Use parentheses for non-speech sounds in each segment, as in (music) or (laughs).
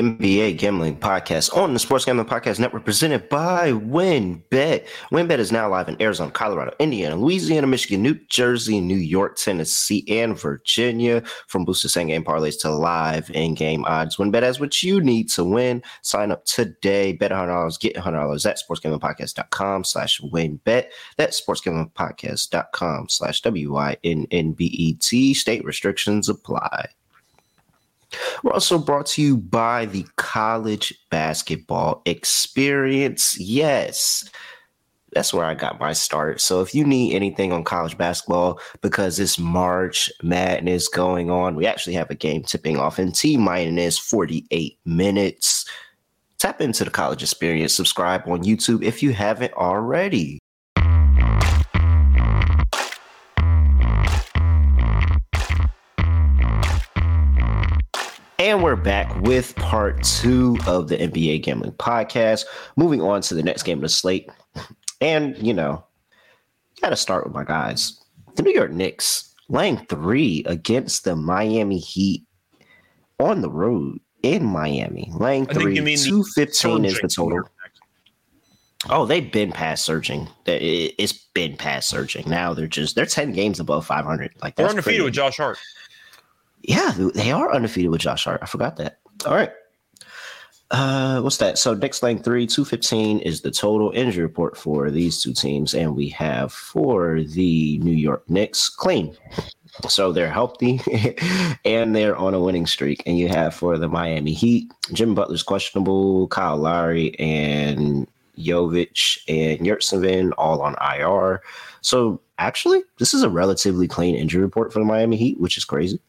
NBA Gambling Podcast on the Sports Gambling Podcast Network, presented by WynnBET. WynnBET is now live in Arizona, Colorado, Indiana, Louisiana, Michigan, New Jersey, New York, Tennessee, and Virginia. From boosted same game parlays to live in game odds, WynnBET has what you need to win. Sign up today. Bet $100, get $100 at sportsgamblingpodcast.com slash WynnBET. That's sportsgamblingpodcast.com slash W Y N N B E T. State restrictions apply. We're also brought to you by the College Basketball Experience. Yes, that's where I got my start. So if you need anything on college basketball, because it's March Madness going on, we actually have a game tipping off in T minus 48 minutes. Tap into the college experience. Subscribe on YouTube if you haven't already. And we're back with part two of the NBA Gambling Podcast. Moving on to the next game of the slate. And, you know, got to start with my guys. The New York Knicks laying three against the Miami Heat on the road in Miami. Laying three, 215 is the total. Oh, they've been past surging. It's been past surging. Now they're just they're 10 games above 500. Like they're undefeated pretty, with Josh Hart. Yeah, they are undefeated with Josh Hart. I forgot that. All right. Uh, what's that? So laying three, two fifteen is the total injury report for these two teams, and we have for the New York Knicks clean. So they're healthy (laughs) and they're on a winning streak. And you have for the Miami Heat, Jim Butler's questionable, Kyle Lowry and Jovic and Yurtseven all on IR. So actually, this is a relatively clean injury report for the Miami Heat, which is crazy.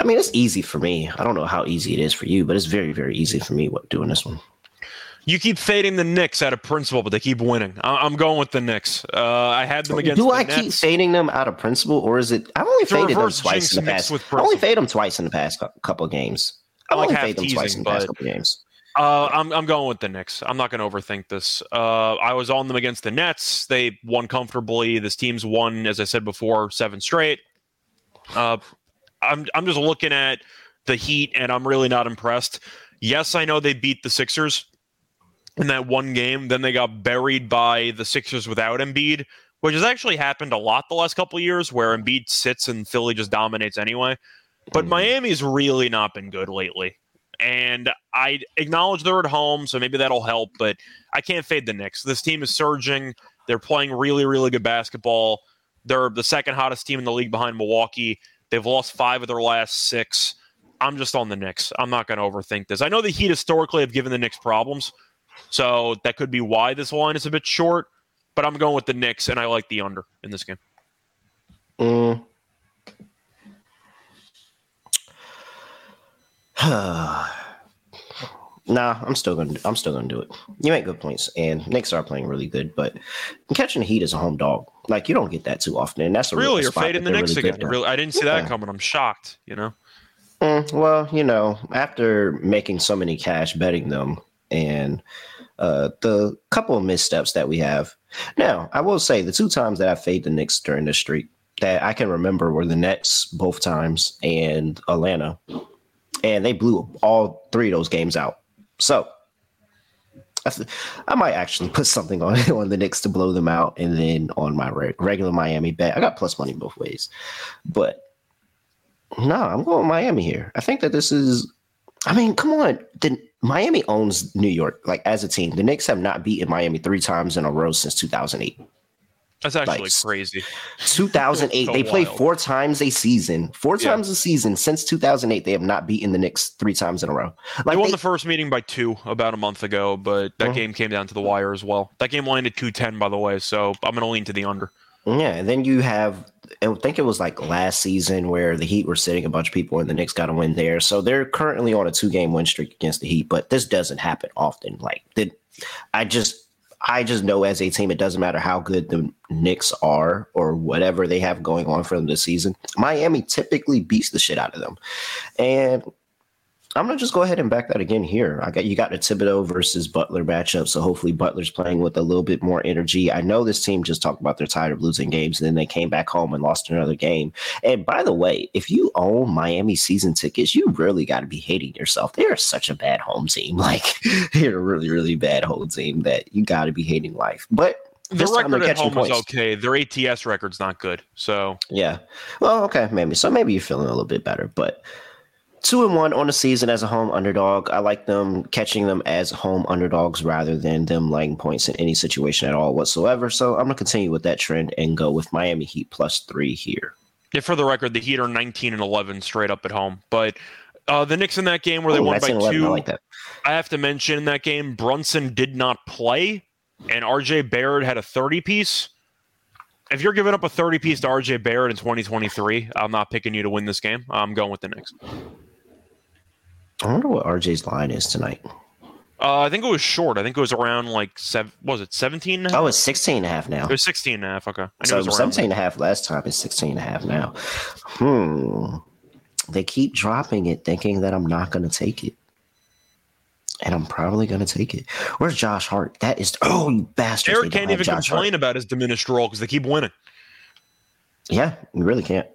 I mean, it's easy for me. I don't know how easy it is for you, but it's very, very easy for me what doing this one. You keep fading the Knicks out of principle, but they keep winning. I- am going with the Knicks. Uh, I had them against. Do the I Nets. keep fading them out of principle, or is it? I've only faded them twice in the past. I only faded them twice in the past couple of games. I like only faded them twice in the past couple of games. Uh, I'm I'm going with the Knicks. I'm not going to overthink this. Uh, I was on them against the Nets. They won comfortably. This team's won, as I said before, seven straight. Uh, I'm I'm just looking at the Heat, and I'm really not impressed. Yes, I know they beat the Sixers in that one game. Then they got buried by the Sixers without Embiid, which has actually happened a lot the last couple years, where Embiid sits and Philly just dominates anyway. But mm-hmm. Miami's really not been good lately. And I acknowledge they're at home, so maybe that'll help, but I can't fade the Knicks. This team is surging. They're playing really, really good basketball. They're the second hottest team in the league behind Milwaukee. They've lost five of their last six. I'm just on the Knicks. I'm not going to overthink this. I know the Heat historically have given the Knicks problems, so that could be why this line is a bit short. But I'm going with the Knicks, and I like the under in this game. Mm. (sighs) (sighs) (sighs) Nah, I'm still gonna I'm still gonna do it. You make good points, and Knicks are playing really good, but catching the Heat as a home dog, like you don't get that too often, and that's a really you're fading the Knicks really again. Really, I didn't see yeah. that coming. I'm shocked. You know. Mm, well, you know, after making so many cash betting them, and uh, the couple of missteps that we have. Now, I will say the two times that I faded the Knicks during the streak that I can remember were the Nets both times and Atlanta, and they blew all three of those games out. So I might actually put something on (laughs) on the Knicks to blow them out, and then on my regular Miami bet, I got plus money both ways. But no, nah, I'm going Miami here. I think that this is. I mean, come on, the, Miami owns New York like as a team. The Knicks have not beaten Miami three times in a row since 2008. That's actually like, crazy. 2008, so they play four times a season. Four yeah. times a season since 2008. They have not beaten the Knicks three times in a row. Like they won they, the first meeting by two about a month ago, but that uh-huh. game came down to the wire as well. That game landed 210, by the way. So I'm going to lean to the under. Yeah, and then you have, I think it was like last season where the Heat were sitting a bunch of people and the Knicks got a win there. So they're currently on a two game win streak against the Heat, but this doesn't happen often. Like, did I just I just know as a team, it doesn't matter how good the Knicks are or whatever they have going on for them this season. Miami typically beats the shit out of them. And I'm gonna just go ahead and back that again here. I got you got the Thibodeau versus Butler matchup, so hopefully Butler's playing with a little bit more energy. I know this team just talked about they're tired of losing games, and then they came back home and lost another game. And by the way, if you own Miami season tickets, you really got to be hating yourself. They are such a bad home team. (laughs) Like they're a really, really bad home team that you got to be hating life. But the record at home points. is okay. Their ATS record's not good. So yeah, well, okay, maybe so. Maybe you're feeling a little bit better, but two and one on the season as a home underdog. I like them catching them as home underdogs rather than them laying points in any situation at all whatsoever. So I'm gonna continue with that trend and go with Miami Heat plus three here. Yeah, for the record, the Heat are 19 and 11 straight up at home, but uh, the Knicks in that game where they oh, won by 11, two. I, like I have to mention in that game, Brunson did not play, and RJ Barrett had a 30 piece. If you're giving up a 30 piece to RJ Barrett in 2023, I'm not picking you to win this game. I'm going with the Knicks. I wonder what RJ's line is tonight. Uh, I think it was short. I think it was around like seven. Was it 17? Oh, it's 16 and a half now. It was 16 and a half. Okay. I so it was 17 and a half last time. It's 16 and a half now. Hmm. They keep dropping it thinking that I'm not going to take it. And I'm probably going to take it. Where's Josh Hart? That is. Oh, you bastard. Eric can't even Josh complain Hart. about his diminished role because they keep winning. Yeah, you really can't.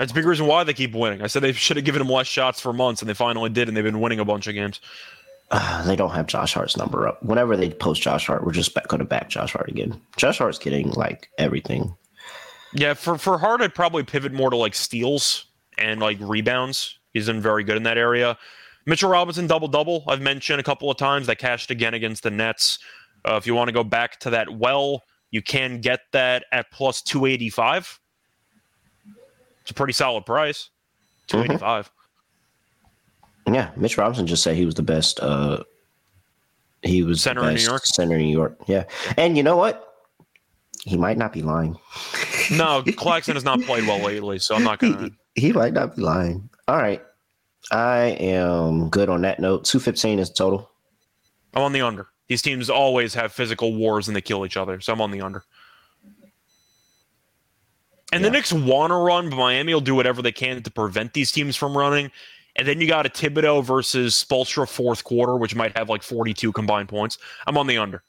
That's a big reason why they keep winning. I said they should have given him less shots for months, and they finally did, and they've been winning a bunch of games. Uh, they don't have Josh Hart's number up. Whenever they post Josh Hart, we're just going to back Josh Hart again. Josh Hart's getting like everything. Yeah, for for Hart, I'd probably pivot more to like steals and like rebounds. He's been very good in that area. Mitchell Robinson double double. I've mentioned a couple of times that cashed again against the Nets. Uh, if you want to go back to that well, you can get that at plus two eighty five. It's a pretty solid price. Two eighty five. mm mm-hmm. Yeah, Mitch Robinson just said he was the best. Uh, he was center in New York. Center in New York. Yeah, and you know what? He might not be lying. (laughs) (laughs) no, Claxton has not played well lately, so I'm not gonna. He, he might not be lying. All right, I am good on that note. Two fifteen is total. I'm on the under. These teams always have physical wars and they kill each other, so I'm on the under. And yeah. the Knicks want to run, but Miami will do whatever they can to prevent these teams from running. And then you got a Thibodeau versus Spoelstra fourth quarter, which might have like 42 combined points. I'm on the under.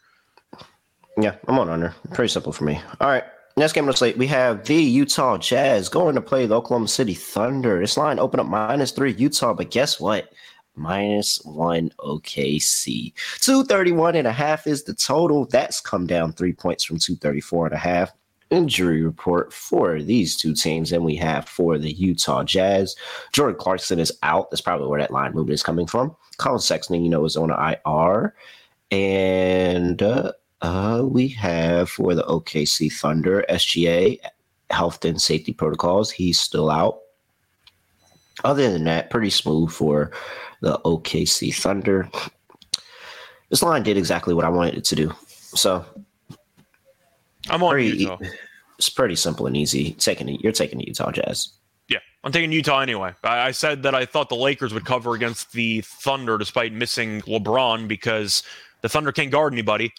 Yeah, I'm on under. Pretty simple for me. All right. Next game on the slate, we have the Utah Jazz going to play the Oklahoma City Thunder. This line opened up minus three Utah, but guess what? Minus one OKC. 231 and a half is the total. That's come down three points from 234 and a half injury report for these two teams and we have for the Utah Jazz. Jordan Clarkson is out. That's probably where that line movement is coming from. Collin Sexton, you know, is on IR. And uh, uh, we have for the OKC Thunder, SGA, health and safety protocols. He's still out. Other than that, pretty smooth for the OKC Thunder. This line did exactly what I wanted it to do. So I'm on pretty, Utah. It's pretty simple and easy. Taking you're taking the Utah Jazz. Yeah, I'm taking Utah anyway. I, I said that I thought the Lakers would cover against the Thunder despite missing LeBron because the Thunder can't guard anybody,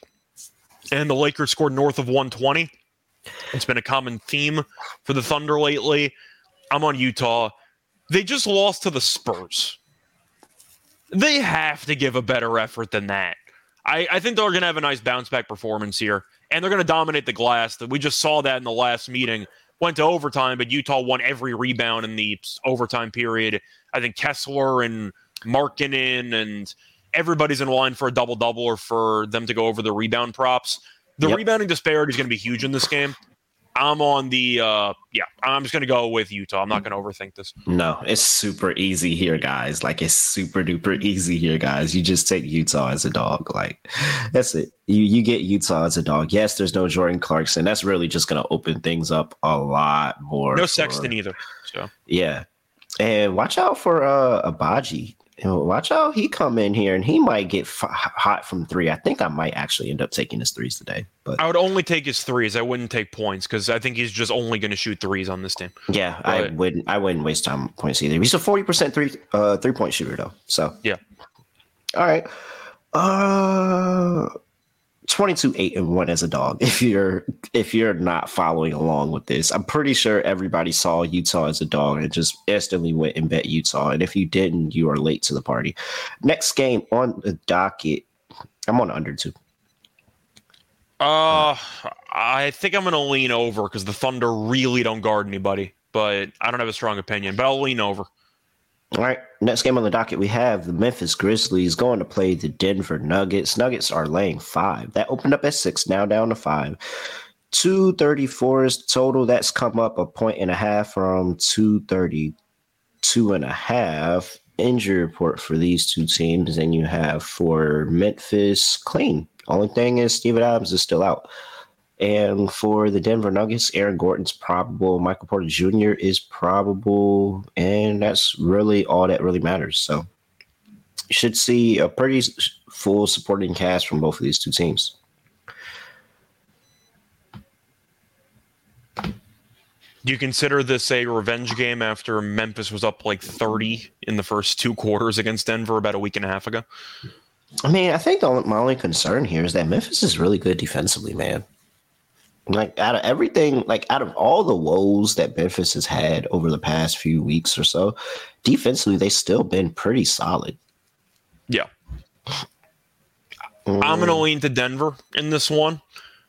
and the Lakers scored north of 120. It's been a common theme for the Thunder lately. I'm on Utah. They just lost to the Spurs. They have to give a better effort than that. I, I think they're going to have a nice bounce back performance here and they're going to dominate the glass. We just saw that in the last meeting. Went to overtime, but Utah won every rebound in the overtime period. I think Kessler and Markkanen and everybody's in line for a double double or for them to go over the rebound props. The yep. rebounding disparity is going to be huge in this game. I'm on the uh yeah, I'm just gonna go with Utah. I'm not gonna overthink this. No, it's super easy here, guys. Like it's super duper easy here, guys. You just take Utah as a dog. Like that's it. You you get Utah as a dog. Yes, there's no Jordan Clarkson. That's really just gonna open things up a lot more. No for, Sexton either. So yeah. And watch out for uh Agbaji you know, watch out. He come in here and he might get f- hot from three. I think I might actually end up taking his threes today. But I would only take his threes. I wouldn't take points because I think he's just only going to shoot threes on this team. Yeah, but, I wouldn't. I wouldn't waste time points either. He's a forty percent three uh, three point shooter though. So yeah. All right. Uh, 22 8 and 1 as a dog (laughs) if you're if you're not following along with this. I'm pretty sure everybody saw utah as a dog and just instantly went and bet utah. And if you didn't you are late to the party. Next game on the docket i'm on under two. Uh i think i'm gonna lean over because the thunder really don't guard anybody but i don't have a strong opinion but i'll lean over all right, next game on the docket, we have the Memphis Grizzlies going to play the Denver Nuggets. Nuggets are laying five. That opened up at six, now down to five. 234 is total. That's come up a point and a half from 232 and a half. Injury report for these two teams, and you have for Memphis clean. Only thing is, Steven Adams is still out. And for the Denver Nuggets, Aaron Gordon's probable, Michael Porter Jr. is probable, and that's really all that really matters. So you should see a pretty full supporting cast from both of these two teams. Do you consider this a revenge game after Memphis was up like 30 in the first two quarters against Denver about a week and a half ago? I mean, I think the, my only concern here is that Memphis is really good defensively, man like out of everything, like out of all the woes that Memphis has had over the past few weeks or so, defensively they still been pretty solid. Yeah. Mm. I'm gonna lean to Denver in this one.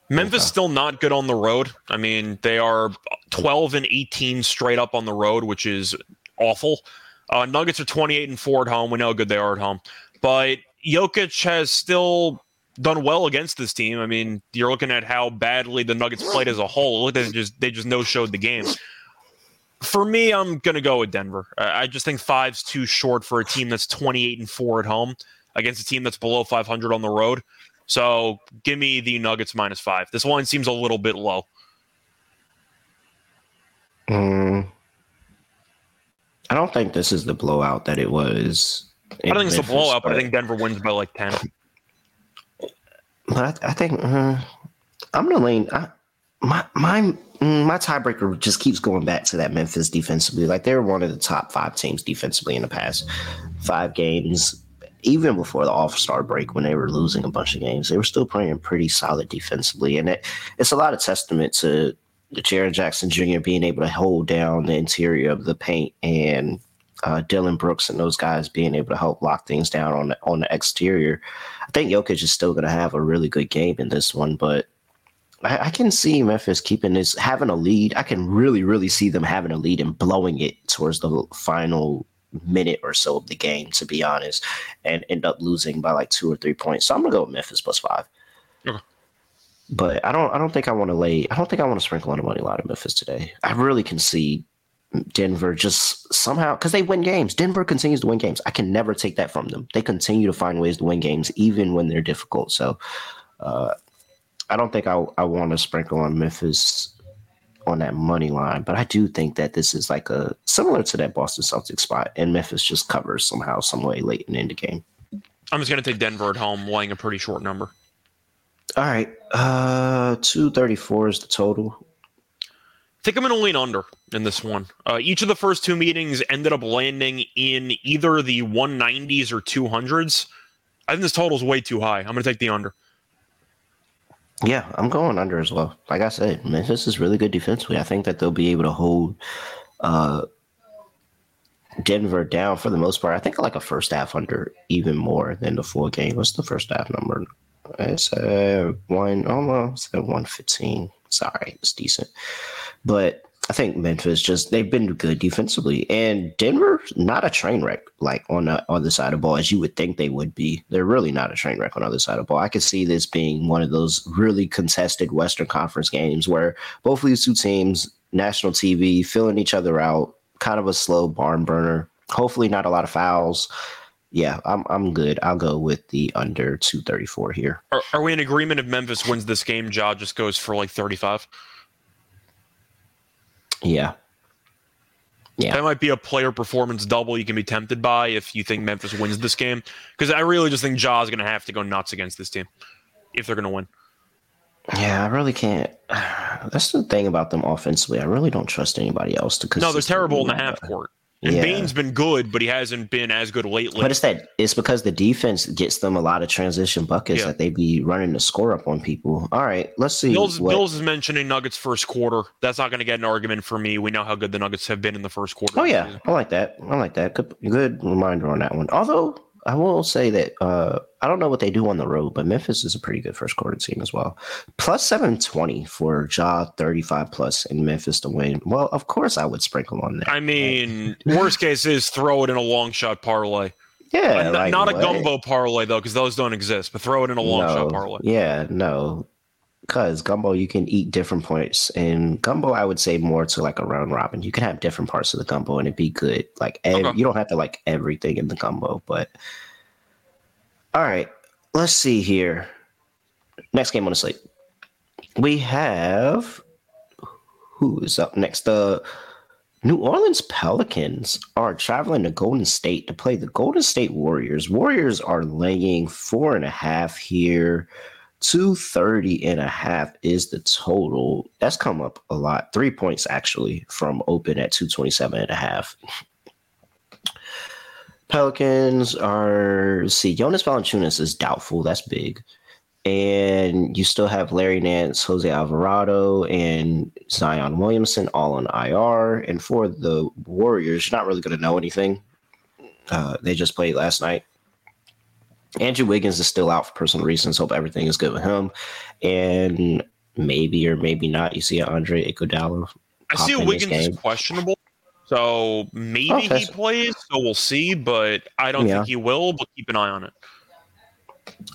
Memphis okay. still not good on the road. I mean, they are 12 and 18 straight up on the road, which is awful. Uh, Nuggets are 28 and 4 at home. We know how good they are at home. But Jokic has still done well against this team. I mean, you're looking at how badly the Nuggets played as a whole. Look, they just they just no showed the game. For me, I'm gonna go with Denver. I just think five's too short for a team that's 28 and four at home against a team that's below 500 on the road. So give me the Nuggets minus five. This line seems a little bit low. Mm, I don't think this is the blowout that it was. I don't think it's a blowout, but I think Denver wins by like 10 but I, I think uh, I'm gonna lean. I, my my mm, my tiebreaker just keeps going back to that Memphis defensively. Like they're one of the top five teams defensively in the past five games. Even before the All Star break, when they were losing a bunch of games, they were still playing pretty solid defensively, and it, it's a lot of testament to Jaren Jackson Jr. being able to hold down the interior of the paint and uh, Dillon Brooks and those guys being able to help lock things down on the, on the exterior. I think Jokic is still going to have a really good game in this one, but I, I, can see Memphis keeping this, having a lead. I can really, really see them having a lead and blowing it towards the final minute or so of the game, to be honest, and end up losing by like two or three points. So I'm gonna go with Memphis plus five. Okay. But I don't. I don't think I want to lay. I don't think I want to sprinkle on the money line of Memphis today. I really can see Denver just somehow because they win games. Denver continues to win games. I can never take that from them. They continue to find ways to win games even when they're difficult. So uh, I don't think I I want to sprinkle on Memphis on that money line, but I do think that this is like a similar to that Boston Celtics spot, and Memphis just covers somehow, some way late in the game. I'm just gonna take Denver at home, laying a pretty short number. All right, uh, two thirty four is the total think I'm going to lean under in this one. Uh, each of the first two meetings ended up landing in either the 190s or 200s. I think this total is way too high. I'm going to take the under. Yeah, I'm going under as well. Like I said, Memphis is really good defensively. I think that they'll be able to hold uh, Denver down for the most part. I think like a first half under even more than the full game. What's the first half number? It's uh, one almost at 115. Sorry, it's decent. But I think Memphis just they've been good defensively, and Denver not a train wreck like on the other side of ball as you would think they would be. They're really not a train wreck on the other side of ball. I could see this being one of those really contested Western Conference games where both of these two teams, national TV, filling each other out, kind of a slow barn burner. Hopefully, not a lot of fouls. Yeah, I'm I'm good. I'll go with the under 234 here. Are, are we in agreement if Memphis wins this game? Ja just goes for like 35. Yeah. Yeah. That might be a player performance double you can be tempted by if you think Memphis wins this game. Because I really just think Ja's going to have to go nuts against this team if they're going to win. Yeah, I really can't. (sighs) That's the thing about them offensively. I really don't trust anybody else to. No, they're terrible in the half court. And Yeah. Bane's been good, but he hasn't been as good lately. But it's that it's because the defense gets them a lot of transition buckets Yeah. that they be running the score up on people. All right, let's see. Bills, what- Bills is mentioning Nuggets first quarter. That's not going to get an argument for me. We know how good the Nuggets have been in the first quarter. Oh yeah. I like that. I like that. Good, good reminder on that one. Although I will say that uh, I don't know what they do on the road, but Memphis is a pretty good first quarter team as well. Plus seven twenty for Ja thirty five plus in Memphis to win. Well, of course I would sprinkle on that. I mean, worst case is throw it in a long shot parlay. yeah, Uh, like, not a what? gumbo parlay though, because those don't exist. But throw it in a long shot parlay. Yeah, no. Because gumbo, you can eat different points. And gumbo, I would say more to like a round robin. You can have different parts of the gumbo and it'd be good. Like, ev- Okay. you don't have to like everything in the gumbo. But all right, let's see here. Next game on the slate. We have who is up next? The New Orleans Pelicans are traveling to Golden State to play the Golden State Warriors. Warriors are laying four and a half here. 230 and a half is the total. That's come up a lot. Three points actually from open at 227 and a half. Pelicans are see Jonas Valanciunas is doubtful. That's big. And you still have Larry Nance, Jose Alvarado, and Zion Williamson all on IR. And for the Warriors, you're not really going to know anything. Uh, they just played last night. Andrew Wiggins is still out for personal reasons. Hope everything is good with him. And maybe or maybe not, you see Andre Iguodala. I see pop in this Wiggins is questionable, so maybe Okay. he plays. So we'll see, but I don't Yeah. think he will. But keep an eye on it.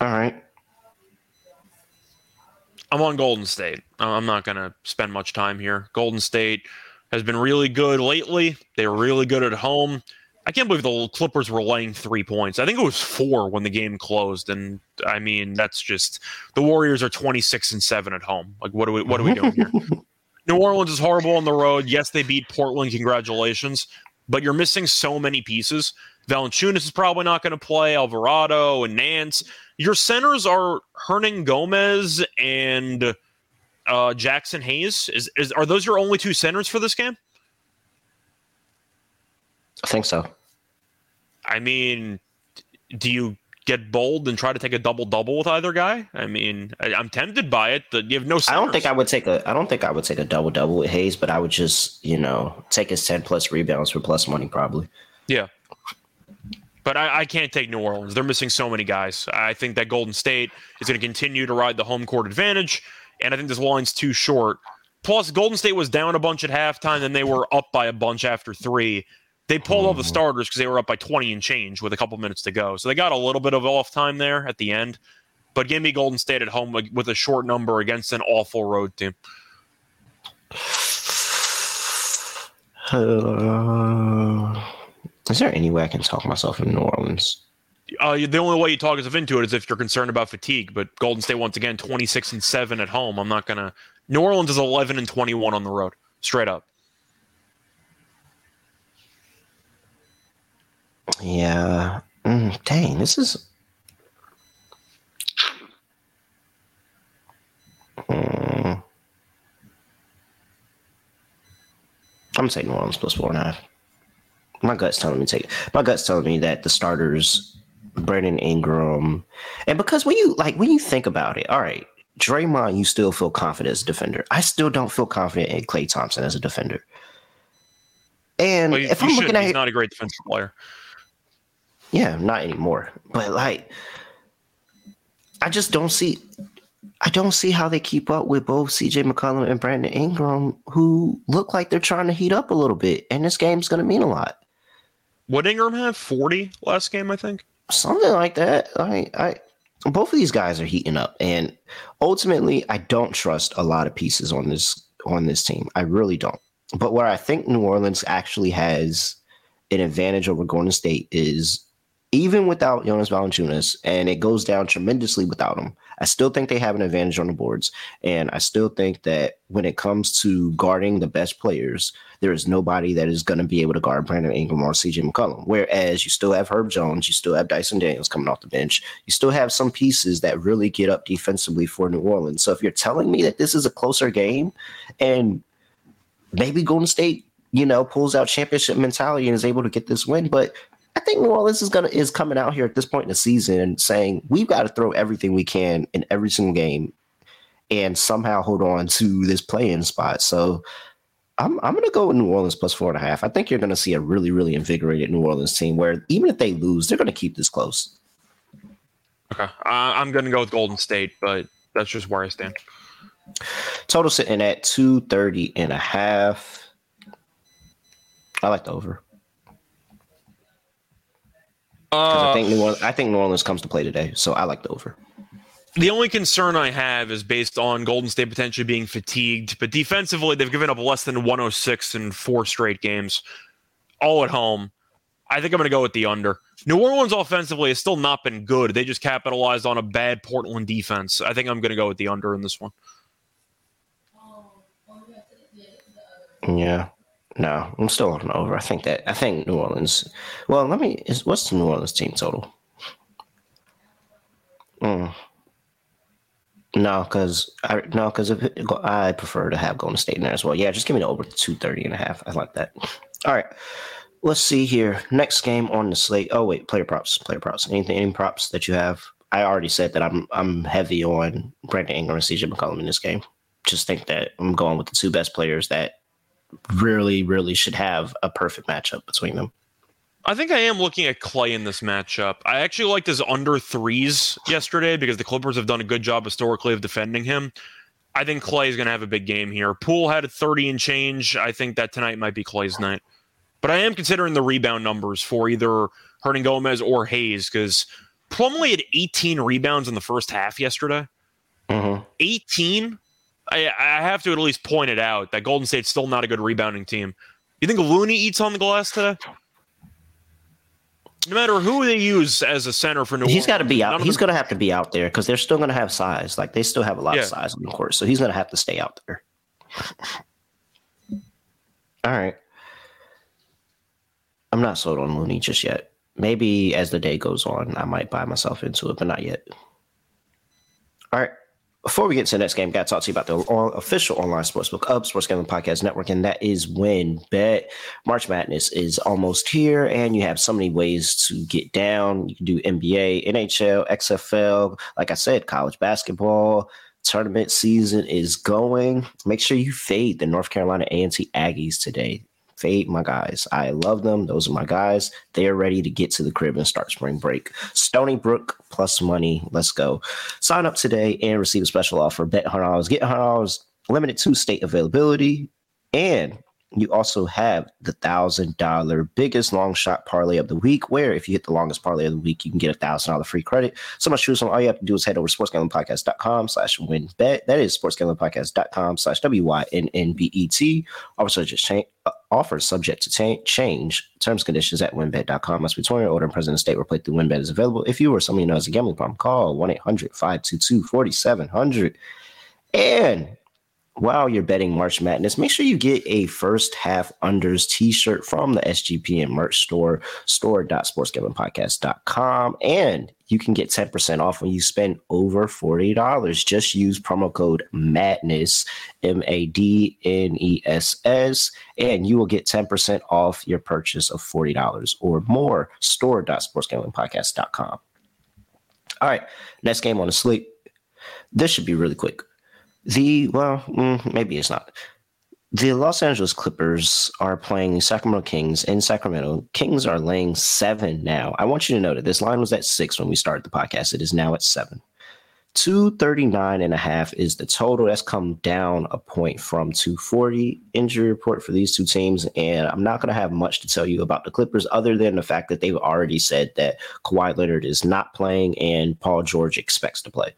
All right. I'm on Golden State. I'm not going to spend much time here. Golden State has been really good lately. They're really good at home. I can't believe the Clippers were laying three points. I think it was four when the game closed, and I mean that's just the Warriors are 26 and seven at home. Like what are we what are we doing here? (laughs) New Orleans is horrible on the road. Yes, they beat Portland. Congratulations, but you're missing so many pieces. Valanciunas is probably not going to play. Alvarado and Nance. Your centers are Hernangomez and uh, Jaxson Hayes. Is, is are those your only two centers for this game? I think so. I mean, do you get bold and try to take a double double with either guy? I mean, I, I'm tempted by it. But you have no. I don't think. I would take a I don't think I would take a double double with Hayes, but I would just, you know, take his 10 plus rebounds for plus money probably. Yeah. But I, I can't take New Orleans. They're missing so many guys. I think that Golden State is going to continue to ride the home court advantage, and I think this line's too short. Plus, Golden State was down a bunch at halftime, and they were up by a bunch after three. They pulled all the starters because they were up by 20 and change with a couple minutes to go. So they got a little bit of off time there at the end. But give me Golden State at home with a short number against an awful road team. Uh, is there any way I can talk myself in New Orleans? Uh, the only way you talk yourself into it is if you're concerned about fatigue. But Golden State once again 26 and seven at home. I'm not gonna. New Orleans is 11 and 21 on the road, straight up. Yeah. Mm, dang, this is. Mm. I'm gonna New Orleans plus four and a half. My gut's telling me to take. My gut's telling me that the starters, Brandon Ingram, and because when you like when you think about it, all right, Draymond, you still feel confident as a defender. I still don't feel confident in Klay Thompson as a defender. And But you, if you I'm looking at He's not a great defensive player. Yeah, not anymore. But like, I just don't see. I don't see how they keep up with both CJ McCollum and Brandon Ingram, who look like they're trying to heat up a little bit, and this game's going to mean a lot. Would Ingram have 40 last game? I think. Something like that. I, I, both of these guys are heating up, and ultimately, I don't trust a lot of pieces on this on this team. I really don't. But where I think New Orleans actually has an advantage over Golden State is even without Jonas Valanciunas, and it goes down tremendously without him. I still think they have an advantage on the boards, and I still think that when it comes to guarding the best players, there is nobody that is going to be able to guard Brandon Ingram or CJ McCollum. Whereas you still have Herb Jones, you still have Dyson Daniels coming off the bench, you still have some pieces that really get up defensively for New Orleans. So if you're telling me that this is a closer game, and maybe Golden State you know, pulls out championship mentality and is able to get this win. But I think New Orleans is gonna is coming out here at this point in the season saying we've got to throw everything we can in every single game and somehow hold on to this play-in spot. So I'm I'm gonna go with New Orleans plus four and a half. I think you're gonna see a really, really invigorated New Orleans team where even if they lose, they're gonna keep this close. Okay. Uh, I'm gonna go with Golden State, but that's just where I stand. Total sitting at 230 and a half. I like the over. Uh, I think New Orleans, I think New Orleans comes to play today, so I like the over. The only concern I have is based on Golden State potentially being fatigued, but defensively they've given up less than 106 in four straight games, all at home. I think I'm going to go with the under. New Orleans offensively has still not been good. They just capitalized on a bad Portland defense. I think I'm going to go with the under in this one. Yeah. No, I'm still on over. I think that I think New Orleans. Well, let me. Is, what's the New Orleans team total? Mm. No, because I no, because I prefer to have Golden State in there as well. Yeah, just give me the over 230 and a half. I like that. All right. Let's see here. Next game on the slate. Oh wait, player props. Player props. Anything any props that you have? I already said that I'm I'm heavy on Brandon Ingram and CJ McCollum in this game. Just think that I'm going with the two best players that really, really should have a perfect matchup between them. I think I am looking at Klay in this matchup. I actually liked his under threes yesterday because the Clippers have done a good job historically of defending him. I think Klay is going to have a big game here. Poole had a 30 and change. I think that tonight might be Klay's night. But I am considering the rebound numbers for either Hernangomez or Hayes because Plumlee had 18 rebounds in the first half yesterday. Mm-hmm. 18? I, I have to at least point it out that Golden State's still not a good rebounding team. You think Looney eats on the glass today? No matter who they use as a center for New He's got to be out. He's going to have to be out there because they're still going to have size. Like they still have a lot yeah. of size on the court, so he's going to have to stay out there. All right. I'm not sold on Looney just yet. Maybe as the day goes on, I might buy myself into it, but not yet. All right. Before we get to the next game, got to talk to you about the official online sportsbook of Sports Gambling Podcast Network, and that is WynnBET. March Madness is almost here, and you have so many ways to get down. You can do NBA, NHL, XFL, like I said, college basketball. Tournament season is going. Make sure you fade the North Carolina A&T Aggies today. Fade my guys. I love them. Those are my guys. They are ready to get to the crib and start spring break. Stony Brook plus money. Let's go. Sign up today and receive a special offer. Bet $100. Get $100. Limited to state availability. And you also have the thousand dollar biggest long shot parlay of the week, where if you hit the longest parlay of the week, you can get a thousand dollar free credit. So much choose from. All you have to do is head over to sportsgamblingpodcast.com slash wynnbet. That is sportsgamblingpodcast.com slash W-Y-N-N-B-E-T. Also just change offers uh, subject to cha- change. Terms conditions at wynnbet.com. Must be 20 or older and present in state where play through wynnbet is available. If you or someone you know has a gambling problem, call 1-800-522-4700. And while you're betting March Madness, make sure you get a first half unders t-shirt from the SGPN merch store, store.sportsgamblingpodcast.com. And you can get 10% off when you spend over $40. Just use promo code MADNESS, M-A-D-N-E-S-S, and you will get 10% off your purchase of $40 or more. Store.sportsgamblingpodcast.com. All right, next game on the slate. This should be really quick. The well, mm, maybe it's not. The Los Angeles Clippers are playing the Sacramento Kings in Sacramento. Kings are laying seven now. I want you to know that this line was at six when we started the podcast. It is now at seven. 239 and a half is the total. That's come down a point from 240 injury report for these two teams. And I'm not going to have much to tell you about the Clippers other than the fact that they've already said that Kawhi Leonard is not playing and Paul George expects to play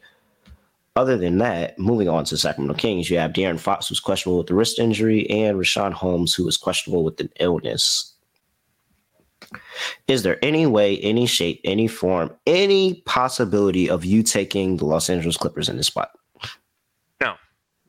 other than that, moving on to Sacramento Kings, you have De'Aaron Fox, who's questionable with the wrist injury, and Richaun Holmes, who is questionable with an illness. Is there any way, any shape, any form, any possibility of you taking the Los Angeles Clippers in this spot? No,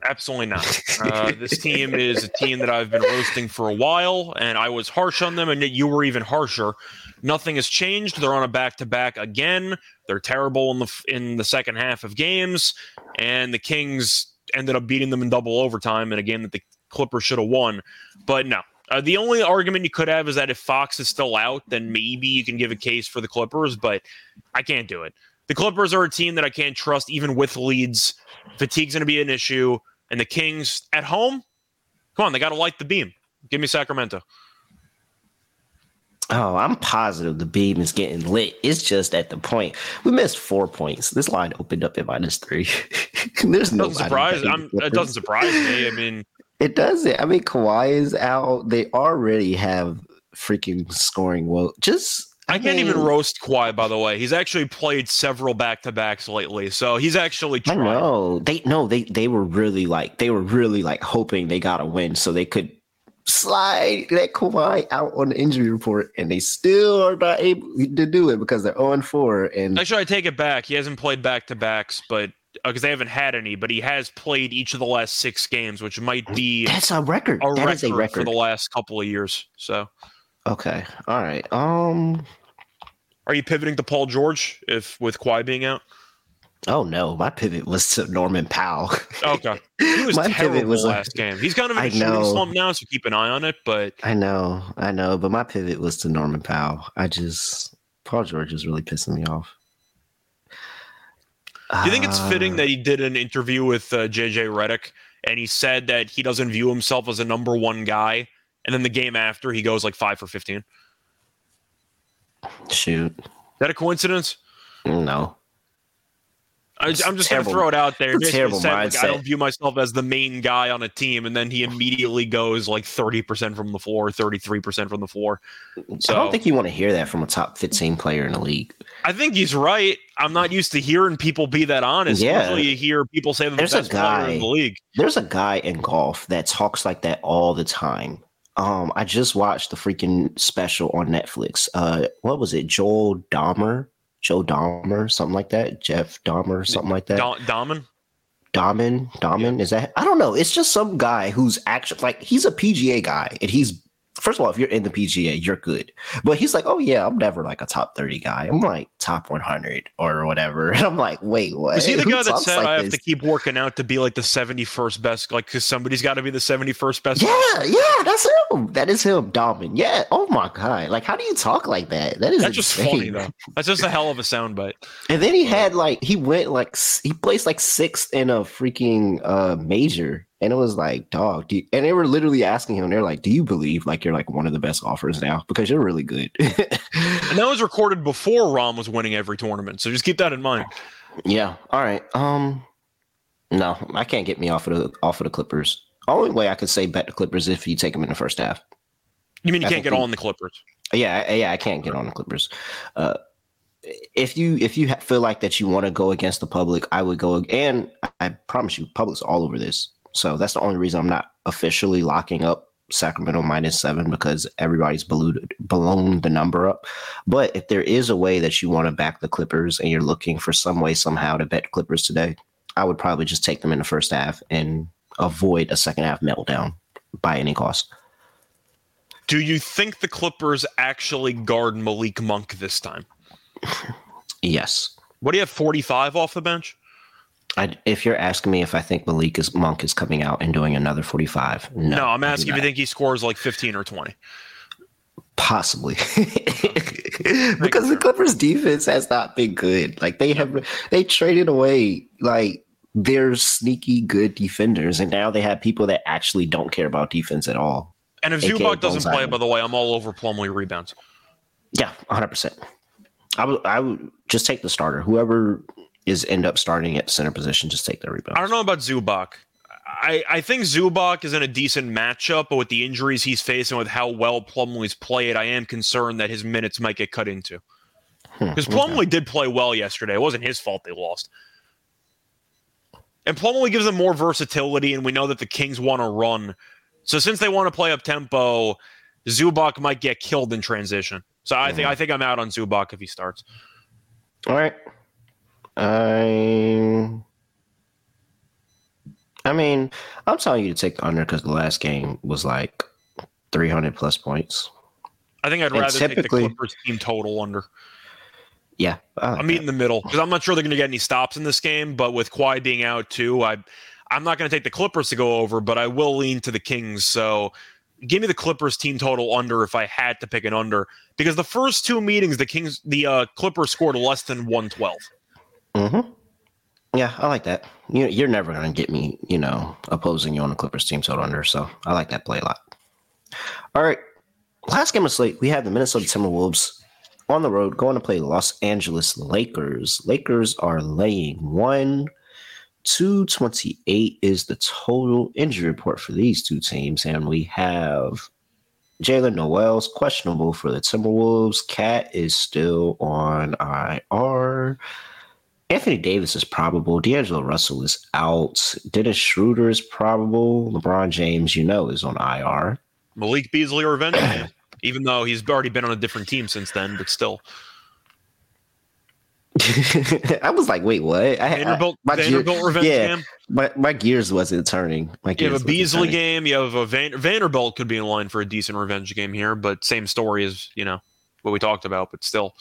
absolutely not. (laughs) Uh, this team is a team that I've been roasting for a while, and I was harsh on them, and you were even harsher. Nothing has changed. They're on a back to back again. They're terrible in the in the second half of games, and the Kings ended up beating them in double overtime in a game that the Clippers should have won. But no, Uh, the only argument you could have is that if Fox is still out, then maybe you can give a case for the Clippers, but I can't do it. The Clippers are a team that I can't trust even with leads. Fatigue's going to be an issue. And the Kings at home, come on, they got to light the beam. Give me Sacramento. Oh, I'm positive the beam is getting lit. It's just at the point we missed four points. This line opened up at minus three. (laughs) There's no surprise. it doesn't surprise me. I mean, (laughs) it doesn't. I mean, Kawhi is out. They already have freaking scoring. Well, just I, I can't mean, even roast Kawhi. By the way, he's actually played several back to backs lately, so he's actually. Trying. I know they no they they were really like they were really like hoping they got a win so they could slide that Kawhi out on the injury report, and they still are not able to do it because they're on 4. And actually, I take it back. He hasn't played back to backs, but because uh, they haven't had any, but he has played each of the last six games, which might be that's a record. A that record, a record for the last couple of years. So, okay, all right. Um, are you pivoting to Paul George if with Kawhi being out? Oh no, my pivot was to Norman Powell. okay, he was (laughs) my pivot was last game. He's kind of in a shooting slump now, so keep an eye on it. But I know, I know, but my pivot was to Norman Powell. I just Paul George is really pissing me off. Do you think it's fitting that he did an interview with uh, JJ Redick and he said that he doesn't view himself as a number one guy, and then the game after he goes like five for fifteen? Shoot, is that a coincidence? No. I, am just going to throw it out there. Terrible said, like, I don't view myself as the main guy on a team, and then he immediately goes like 30% from the floor, 33% from the floor. So I don't think you want to hear that from a top 15 player in the league. I think he's right. I'm not used to hearing people be that honest. Yeah. Usually you hear people say the there's best a guy, player in the league. There's a guy in golf that talks like that all the time. Um, I just watched the freaking special on Netflix. Uh, what was it? Joel Dahmer Joe Dahmer, something like that. Jeff Dahmer, something like that. Dahmen? Dahmen, Dahmen, yeah. is that? I don't know. It's just some guy who's actually like he's a PGA guy, and he's first of all, if you're in the PGA, you're good. But he's like, oh yeah, I'm never like a top 30 guy. I'm like top 100 or whatever. (laughs) And I'm like, wait, what? Was he the Who guy that said like I have this? to keep working out to be like the 71st best? Like, because somebody's got to be the 71st best. Yeah, yeah, that's him. That is him, Dahmen. Yeah. Oh my god. Like, how do you talk like that? That is that's just funny though. That's just a hell of a soundbite. And then he had like he went like he placed like sixth in a freaking uh major and it was like, dog, you, and they were literally asking him, they're like, do you believe like you're like one of the best offers now? Because you're really good. and that was recorded before Rahm was winning every tournament. So just keep that in mind. Yeah. All right. Um, no, I can't get me off of the off of the Clippers. Only way I could say bet the Clippers if you take them in the first half. You mean you I can't get on the Clippers? Yeah, yeah, I can't get on the Clippers. Uh, if you if you feel like that you want to go against the public, I would go. And I promise you, public's all over this. So that's the only reason I'm not officially locking up Sacramento minus seven because everybody's ballooned, ballooned the number up. But if there is a way that you want to back the Clippers and you're looking for some way somehow to bet Clippers today, I would probably just take them in the first half and avoid a second half meltdown by any cost. Do you think the Clippers actually guard Malik Monk this time? (laughs) yes. What do you have, 45 off the bench? I, if you're asking me if I think Malik is Monk is coming out and doing another 45, no. No, I'm asking if you think he scores like 15 or 20. Possibly, (laughs) because the Clippers defense has not been good. Like they have, they traded away like their sneaky good defenders, and now they have people that actually don't care about defense at all. And if Zubac doesn't play, by the way, I'm all over Plumlee rebounds. Yeah, 100. percent I would I would just take the starter. Whoever is end up starting at center position, just take the rebound. I don't know about Zubac. I, I think Zubac is in a decent matchup, but with the injuries he's facing, with how well Plumlee's played, I am concerned that his minutes might get cut into. Because hmm, Plumlee okay. did play well yesterday. It wasn't his fault they lost. And Plumlee gives them more versatility, and we know that the Kings want to run. So since they want to play up tempo, Zubac might get killed in transition. So I mm-hmm. think I think I'm out on Zubac if he starts. All right. I I mean, I'm telling you to take the under because the last game was like 300 plus points. I think I'd rather take the Clippers team total under. Yeah, I'm meeting the middle because I'm not sure they're going to get any stops in this game. But with Kawhi being out too, I I'm not going to take the Clippers to go over, but I will lean to the Kings. So give me the Clippers team total under if I had to pick an under because the first two meetings the Kings the uh, Clippers scored less than 112. Mm-hmm. Yeah, I like that. You, you're never going to get me, you know, opposing you on the Clippers team total under. So I like that play a lot. All right. Last game of slate, we have the Minnesota Timberwolves on the road going to play Los Angeles Lakers. Lakers are laying one. 228 is the total injury report for these two teams. And we have Jaylen Nowell's questionable for the Timberwolves. Cat is still on IR. Anthony Davis is probable. D'Angelo Russell is out. Dennis Schroeder is probable. LeBron James, you know, is on IR. Malik Beasley or revenge game, (clears throat) even though he's already been on a different team since then, but still. (laughs) I was like, wait, what? I, Vanderbilt, I, Vanderbilt gear, revenge yeah, game. My, my gears wasn't turning. My you have a Beasley game. You have a Van, Vanderbilt could be in line for a decent revenge game here, but same story as you know what we talked about, but still.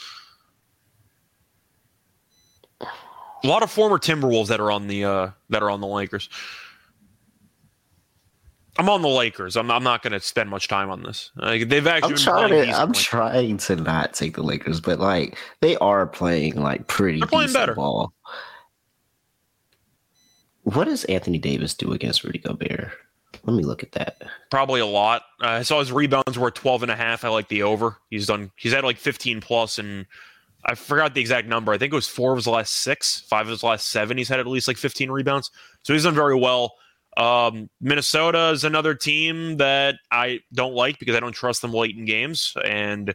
A lot of former Timberwolves that are on the uh, that are on the Lakers. I'm on the Lakers. I'm, I'm not going to spend much time on this. Like, they've actually. I'm trying to. I'm trying to not take the Lakers, but like they are playing like pretty. They're playing better. Ball. What does Anthony Davis do against Rudy Gobert? Let me look at that. Probably a lot. Uh, I saw his rebounds were 12 and a half. I like the over. He's done. He's had like 15 plus, and I forgot the exact number. I think it was four of his last six, five of his last seven. He's had at least like 15 rebounds. So he's done very well. Um, Minnesota is another team that I don't like because I don't trust them late in games. And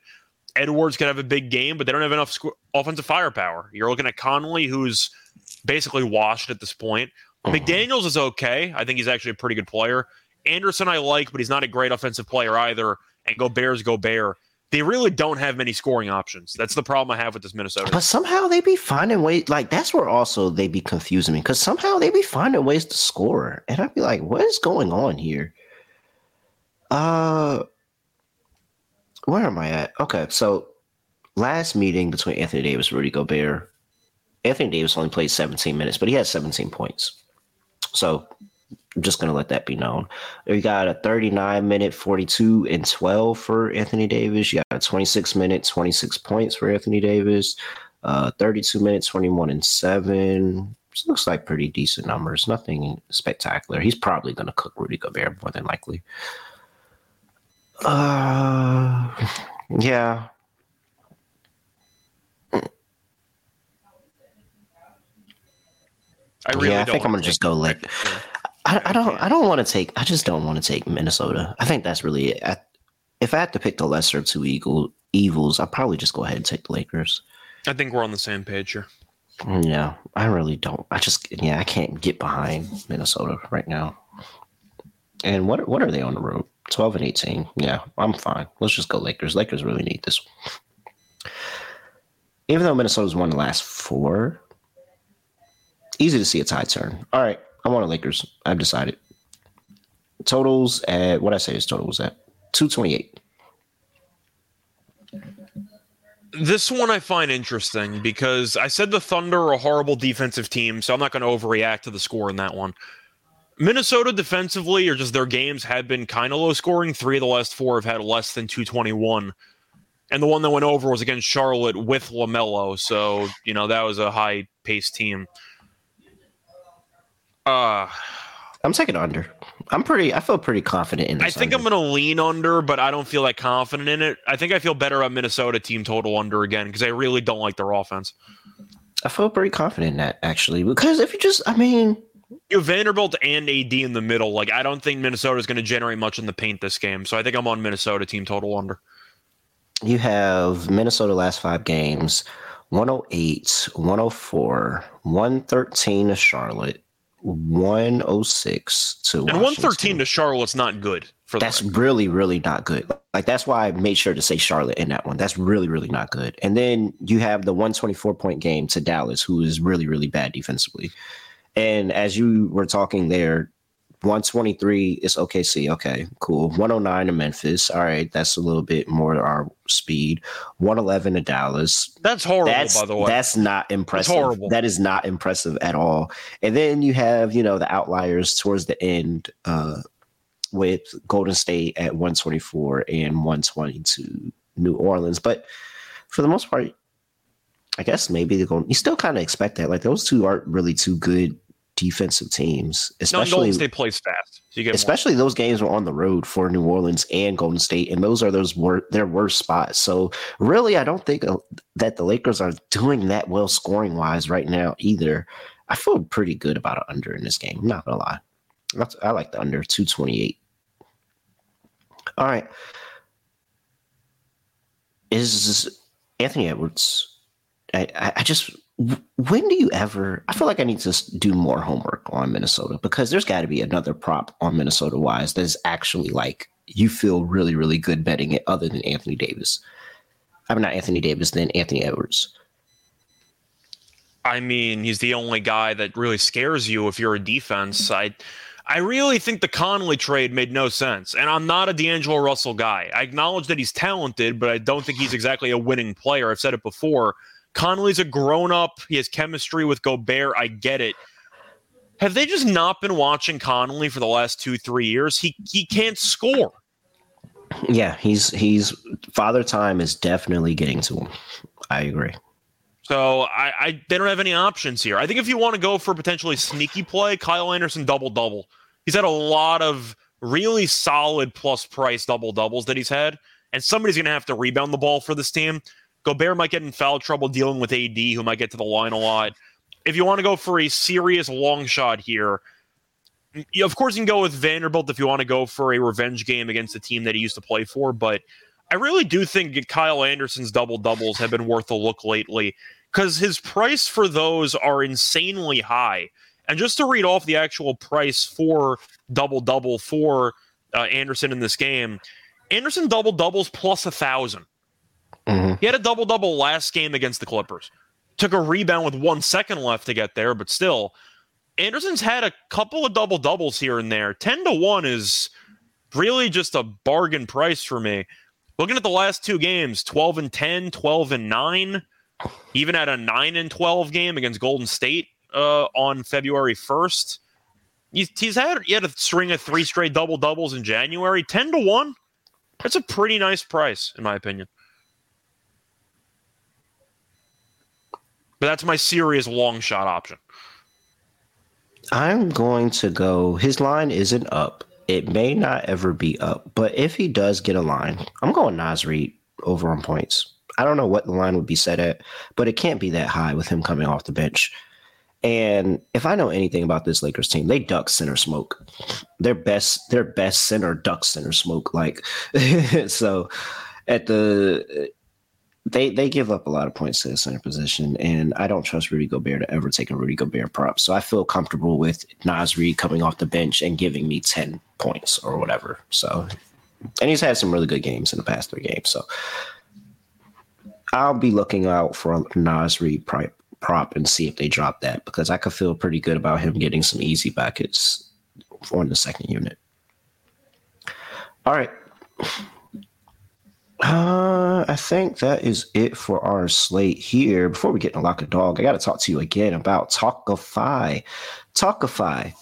Edwards could have a big game, but they don't have enough sc- offensive firepower. You're looking at Conley, who's basically washed at this point. Uh-huh. McDaniels is okay. I think he's actually a pretty good player. Anderson I like, but he's not a great offensive player either. And go Bears, go Bear they really don't have many scoring options. That's the problem I have with this Minnesota. But somehow they be finding ways. Like that's where also they be confusing me because somehow they be finding ways to score, and I'd be like, "What is going on here?" Uh, where am I at? Okay, so last meeting between Anthony Davis Rudy Gobert, Anthony Davis only played 17 minutes, but he had 17 points. So I'm just going to let that be known. We got a 39 minute, 42 and 12 for Anthony Davis. You got a 26 minute, 26 points for Anthony Davis. Uh, 32 minutes, 21 and 7. This looks like pretty decent numbers. Nothing spectacular. He's probably going to cook Rudy Gobert more than likely. Uh, yeah. I really yeah, I think I'm gonna just go like I, I don't. I don't want to take. I just don't want to take Minnesota. I think that's really it. I, if I had to pick the lesser of two eagle evils, I'd probably just go ahead and take the Lakers. I think we're on the same page here. Yeah, I really don't. I just yeah, I can't get behind Minnesota right now. And what what are they on the road? Twelve and eighteen. Yeah, I'm fine. Let's just go Lakers. Lakers really need this. Even though Minnesota's won the last four, easy to see a tie turn. All right, I want the Lakers. I've decided. Totals at what I say is totals at two twenty eight. This one I find interesting because I said the Thunder are a horrible defensive team, so I'm not going to overreact to the score in that one. Minnesota defensively, or just their games, have been kind of low scoring. Three of the last four have had less than 221. And the one that went over was against Charlotte with LaMelo. So, you know, that was a high paced team. Uh I'm taking under. I'm pretty. I feel pretty confident in. I think under. I'm going to lean under, but I don't feel that confident in it. I think I feel better about Minnesota team total under again because I really don't like their offense. I feel pretty confident in that actually because if you just, I mean, you have Vanderbilt and AD in the middle. Like I don't think Minnesota is going to generate much in the paint this game, so I think I'm on Minnesota team total under. You have Minnesota last five games: 108, 104, 113 to Charlotte, 106 to and 113 to Charlotte's not good for that's really really not good. Like that's why i made sure to say charlotte in that one. That's really really not good. And then you have the 124 point game to dallas who is really really bad defensively. And as you were talking there 123 is OKC. Okay, cool. 109 to Memphis. All right, that's a little bit more our speed. 111 to Dallas. That's horrible, that's, by the way. That's not impressive. That's horrible. That is not impressive at all. And then you have, you know, the outliers towards the end. Uh, with Golden State at 124 and 122 New Orleans. But for the most part, I guess maybe they're going. You still kind of expect that. Like those two aren't really too good defensive teams, especially no, Golden State plays fast. So especially more. those games were on the road for New Orleans and Golden State, and those are those wor- their worst spots. So really, I don't think uh, that the Lakers are doing that well scoring wise right now either. I feel pretty good about an under in this game. I'm not gonna lie. I like the under 228. All right. Is Anthony Edwards? I, I just when do you ever? I feel like I need to do more homework on Minnesota because there's got to be another prop on Minnesota wise that's actually like you feel really really good betting it other than Anthony Davis. I mean not Anthony Davis, then Anthony Edwards. I mean, he's the only guy that really scares you if you're a defense. I I really think the Conley trade made no sense. And I'm not a D'Angelo Russell guy. I acknowledge that he's talented, but I don't think he's exactly a winning player. I've said it before. Conley's a grown up. He has chemistry with Gobert. I get it. Have they just not been watching Conley for the last two, three years? He he can't score. Yeah, he's he's father time is definitely getting to him. I agree. So I, I they don't have any options here. I think if you want to go for potentially sneaky play, Kyle Anderson double double. He's had a lot of really solid plus price double doubles that he's had, and somebody's going to have to rebound the ball for this team. Gobert might get in foul trouble dealing with AD, who might get to the line a lot. If you want to go for a serious long shot here, you, of course you can go with Vanderbilt if you want to go for a revenge game against the team that he used to play for, but I really do think Kyle Anderson's double doubles have been worth a look lately because his price for those are insanely high. And just to read off the actual price for double double for uh, Anderson in this game, Anderson double doubles plus a 1000 mm-hmm. He had a double double last game against the Clippers. Took a rebound with one second left to get there, but still, Anderson's had a couple of double doubles here and there. 10 to 1 is really just a bargain price for me. Looking at the last two games 12 and 10, 12 and 9 even at a 9 and 12 game against Golden State uh, on February 1st. He's, he's had he had a string of three straight double doubles in January, 10 to 1. That's a pretty nice price, in my opinion. But that's my serious long shot option. I'm going to go. His line isn't up. It may not ever be up, but if he does get a line, I'm going Naz Reid over on points. I don't know what the line would be set at, but it can't be that high with him coming off the bench. And if I know anything about this Lakers team, they duck center smoke. Their best, their best center duck center smoke. Like (laughs) so, at the they they give up a lot of points to the center position, and I don't trust Rudy Gobert to ever take a Rudy Gobert prop. So I feel comfortable with Naz Reid coming off the bench and giving me ten points or whatever. So, and he's had some really good games in the past three games. So I'll be looking out for a Reid prop and see if they drop that because I could feel pretty good about him getting some easy buckets on the second unit. All right. Uh, I think that is it for our slate here. Before we get in lock a dog, I got to talk to you again about Tawkify. Tawkify.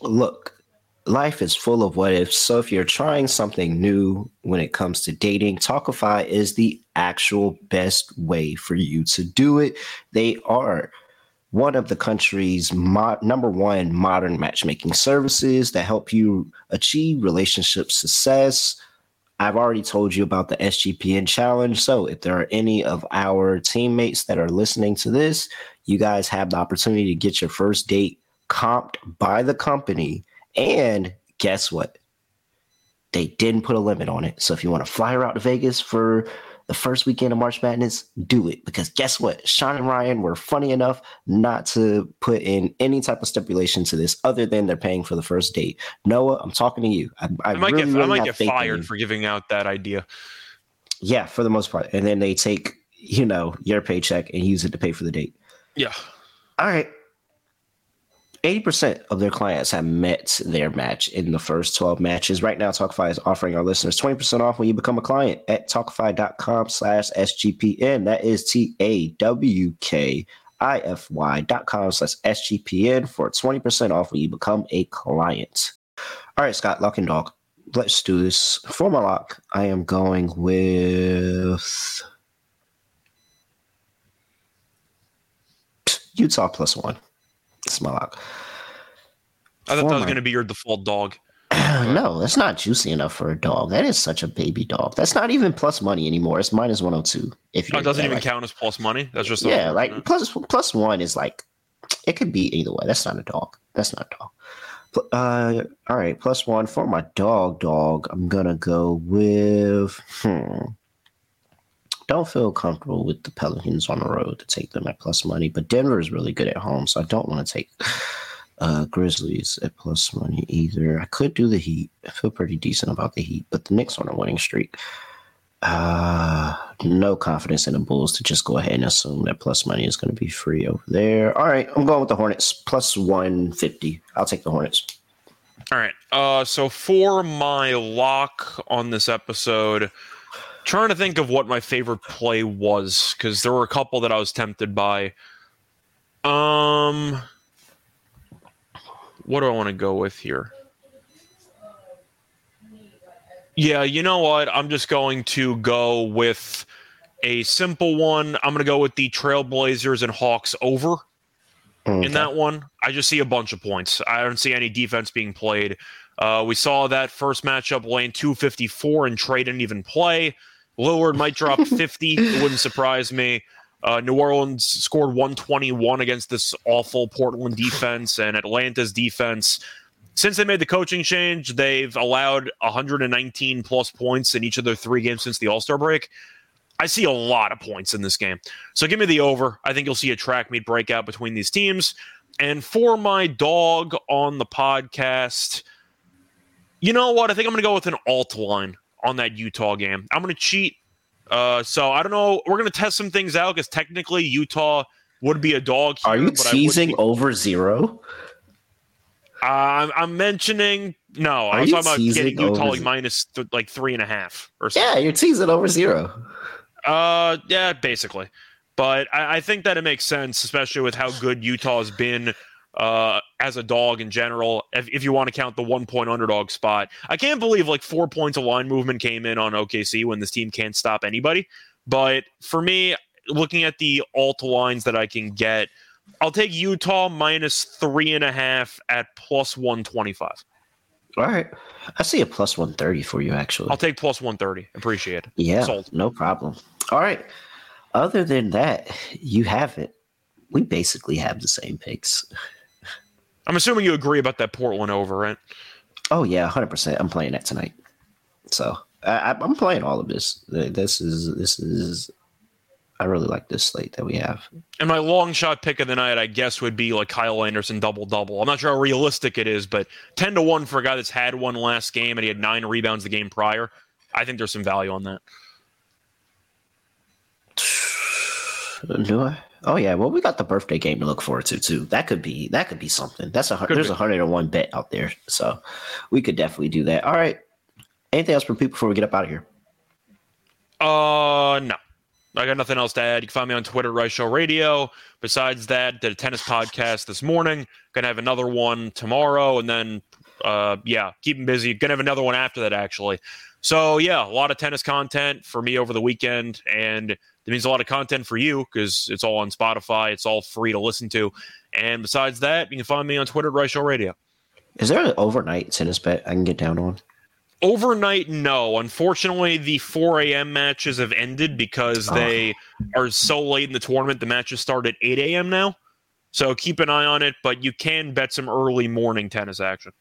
Look, life is full of what ifs. So if you're trying something new when it comes to dating, Tawkify is the actual best way for you to do it. They are one of the country's mo- number one modern matchmaking services that help you achieve relationship success. I've already told you about the SGPN challenge. So if there are any of our teammates that are listening to this, you guys have the opportunity to get your first date comped by the company and guess what? They didn't put a limit on it. So if you want to fly her out to Vegas for the first weekend of March Madness, do it. Because guess what? Sean and Ryan were funny enough not to put in any type of stipulation to this other than they're paying for the first date. Noah, I'm talking to you. I, I, I might really, get, really I might get fired for giving out that idea. Yeah, for the most part. And then they take, you know, your paycheck and use it to pay for the date. Yeah. All right. 80% of their clients have met their match in the first 12 matches. Right now, Tawkify is offering our listeners 20% off when you become a client at tawkify.com slash SGPN. That is T A W K I F Y dot com slash SGPN for 20% off when you become a client. All right, Scott, lock and dog. Let's do this. For my lock, I am going with Utah plus one. That's my lock. I thought For that was going to be your default dog. (clears throat) no, that's not juicy enough for a dog. That is such a baby dog. That's not even plus money anymore. It's minus one hundred oh two. If oh, it doesn't even like, count as plus money. That's just yeah, like plus plus one is like it could be either way. That's not a dog. That's not a dog. Uh, all right, plus one for my dog. Dog. I'm gonna go with. Hmm. Don't feel comfortable with the Pelicans on the road to take them at plus money, but Denver is really good at home, so I don't want to take uh, Grizzlies at plus money either. I could do the Heat. I feel pretty decent about the Heat, but the Knicks on a winning streak. Uh, no confidence in the Bulls to just go ahead and assume that plus money is going to be free over there. All right, I'm going with the Hornets plus 150. I'll take the Hornets. All right. Uh, so for my lock on this episode, trying to think of what my favorite play was because there were a couple that I was tempted by. Um, what do I want to go with here? Yeah, you know what? I'm just going to go with a simple one. I'm going to go with the Trailblazers and Hawks over okay. in that one. I just see a bunch of points. I don't see any defense being played. Uh, we saw that first matchup lane 254 and Trae didn't even play. Lillard might drop 50. it wouldn't surprise me. Uh, New Orleans scored 121 against this awful Portland defense, and Atlanta's defense. Since they made the coaching change, they've allowed 119 plus points in each of their three games since the All Star break. I see a lot of points in this game. So give me the over. I think you'll see a track meet breakout between these teams. And for my dog on the podcast, you know what? I think I'm going to go with an alt line on that Utah game. I'm going to cheat uh, so I don't know. We're gonna test some things out because technically Utah would be a dog. Here, Are you teasing over zero? Uh, I'm mentioning no. Are I was talking about getting Utah like minus th- like three and a half or something. Yeah, you're teasing over zero. Uh, yeah, basically. But I, I think that it makes sense, especially with how good Utah has been uh, as a dog in general, if, if you want to count the one point underdog spot. I can't believe like four points of line movement came in on OKC when this team can't stop anybody. But for me, looking at the alt lines that I can get, I'll take Utah minus three and a half at plus 125. All right. I see a plus 130 for you, actually. I'll take plus 130. Appreciate it. Yeah. Sold. No problem. All right. Other than that, you have it. We basically have the same picks. I'm assuming you agree about that Portland over, right? Oh yeah, hundred percent. I'm playing that tonight. So I, am playing all of this. This is this is. I really like this slate that we have. And my long shot pick of the night, I guess, would be like Kyle Anderson double double. I'm not sure how realistic it is, but ten to one for a guy that's had one last game and he had nine rebounds the game prior. I think there's some value on that. Do I? Oh yeah, well we got the birthday game to look forward to too. That could be that could be something. That's a could there's a hundred and one bet out there, so we could definitely do that. All right. Anything else for people before we get up out of here? Uh, no. I got nothing else to add. You can find me on Twitter, Rice Show Radio. Besides that, did a tennis podcast this morning. Gonna have another one tomorrow, and then uh, yeah, keep them busy. Gonna have another one after that actually. So yeah, a lot of tennis content for me over the weekend, and that means a lot of content for you because it's all on Spotify. It's all free to listen to. And besides that, you can find me on Twitter at Rice Show Radio. Is there an overnight tennis bet I can get down on? Overnight, no. Unfortunately, the 4 a.m. matches have ended because oh. they are so late in the tournament. The matches start at 8 a.m. now. So keep an eye on it, but you can bet some early morning tennis action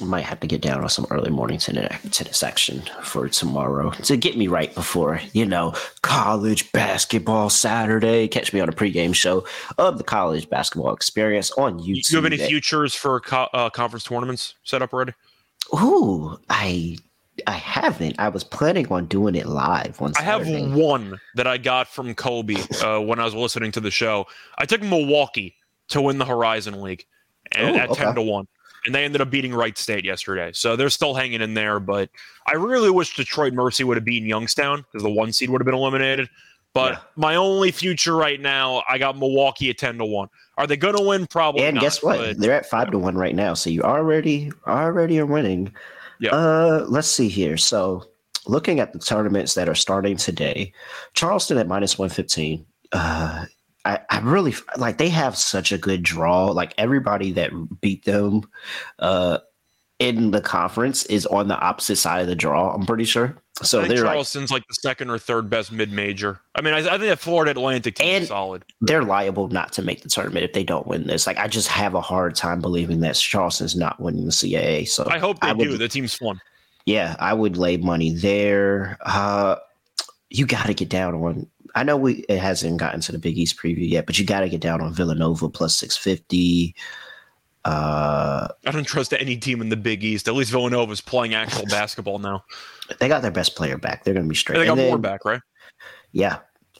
might have to get down on some early morning tennis action for tomorrow to get me right before you know college basketball Saturday. Catch me on a pregame show of the college basketball experience on YouTube. Do you have any futures for co- uh, conference tournaments set up already? Ooh, I I haven't. I was planning on doing it live on. Saturday. I have one that I got from Kobe uh, when I was listening to the show. I took Milwaukee to win the Horizon League and, Ooh, at okay. ten to one and they ended up beating Wright State yesterday. So they're still hanging in there. But I really wish Detroit Mercy would have beaten Youngstown because the one seed would have been eliminated. But Yeah. my only future right now, I got Milwaukee at ten to one. Are they going to win? Probably. and not, guess what? but They're at five to one right now, so you already already are winning. Yeah. Uh, let's see here. So, looking at the tournaments that are starting today, Charleston at minus one fifteen. Uh, I, I really like they have such a good draw. Like everybody that beat them, uh, in the conference is on the opposite side of the draw. I'm pretty sure. So they're Charleston's like, the second or third best mid major. I mean, I, I think that Florida Atlantic team is solid. they're liable not to make the tournament if they don't win this. Like I just have a hard time believing that Charleston's not winning the CAA. So I hope they I would- do. The team's fun. Yeah, I would lay money there. Uh, you got to get down on. I know we it hasn't gotten to the Big East preview yet, but you got to get down on Villanova plus six fifty. Uh, I don't trust any team in the Big East. At least Villanova's playing actual (laughs) basketball now. they got their best player back. They're going to be straight. They got more back, right? Yeah.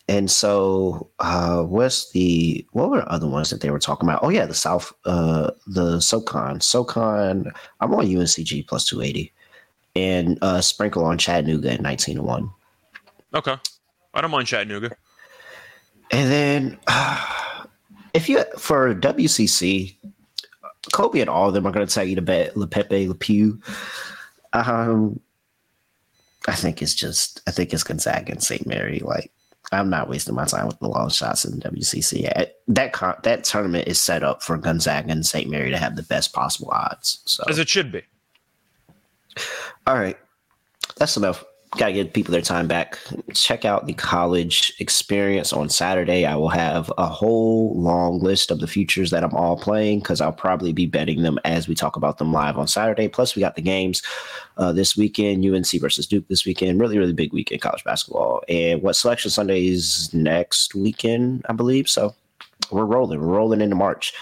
And so uh what's the what were the other ones that they were talking about? Oh yeah, the South uh the SoCon. SoCon, I'm on UNCG plus 280. And uh sprinkle on Chattanooga at 19 to 1. Okay. I don't mind Chattanooga. And then (sighs) if you for WCC, Kobe and all of them are going to tell you to bet LePepe, LePew. Um, I think it's just I think it's Gonzaga and St. Mary. Like I'm not wasting my time with the long shots in WCC. That con- that tournament is set up for Gonzaga and St. Mary to have the best possible odds. So As it should be. all right. That's enough. Gotta give people their time back. Check out the college experience on Saturday. I will have a whole long list of the futures that I'm all playing because I'll probably be betting them as we talk about them live on Saturday. Plus, we got the games uh, this weekend UNC versus Duke this weekend. Really, really big weekend college basketball. And what Selection Sunday is next weekend, I believe. So we're rolling. We're rolling into March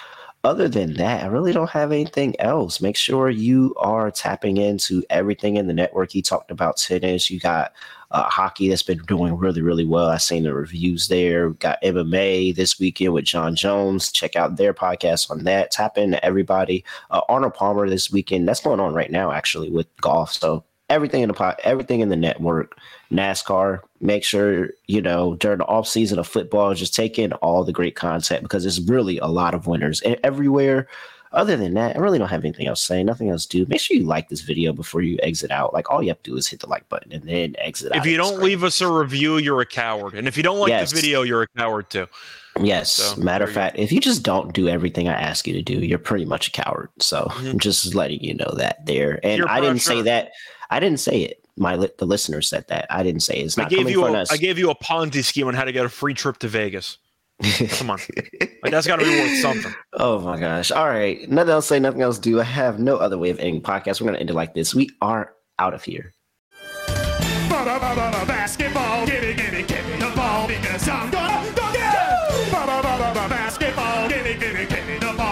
other than that, I really don't have anything else. Make sure you are tapping into everything in the network. He talked about tennis. You got uh, hockey that's been doing really, really well. I've seen the reviews there. Got MMA this weekend with Jon Jones. Check out their podcast on that. Tap into everybody. Uh, Arnold Palmer this weekend. That's going on right now, actually, with golf. So everything in the pot, everything in the network. NASCAR. Make sure you know during the off season of football, just take in all the great content because there's really a lot of winners everywhere. Other than that, I really don't have anything else to say. Nothing else to do. Make sure you like this video before you exit out. Like all you have to do is hit the like button and then exit out. If you don't leave us a review, you're a coward. And if you don't like Yes. the video, you're a coward too. Yes. So, Matter of fact, if you just don't do everything I ask you to do, you're pretty much a coward. So Mhm. I'm just letting you know that there. And Peer I didn't say that. I didn't say it. My li- the listener said that. I didn't say it. It's I not gave coming you from a, us. I gave you a Ponzi scheme on how to get a free trip to Vegas. (laughs) Come on. Like, that's got to be worth something. oh my gosh. All right. Nothing else say, nothing else do. I have no other way of ending podcast. We're gonna end it like this. We are out of here.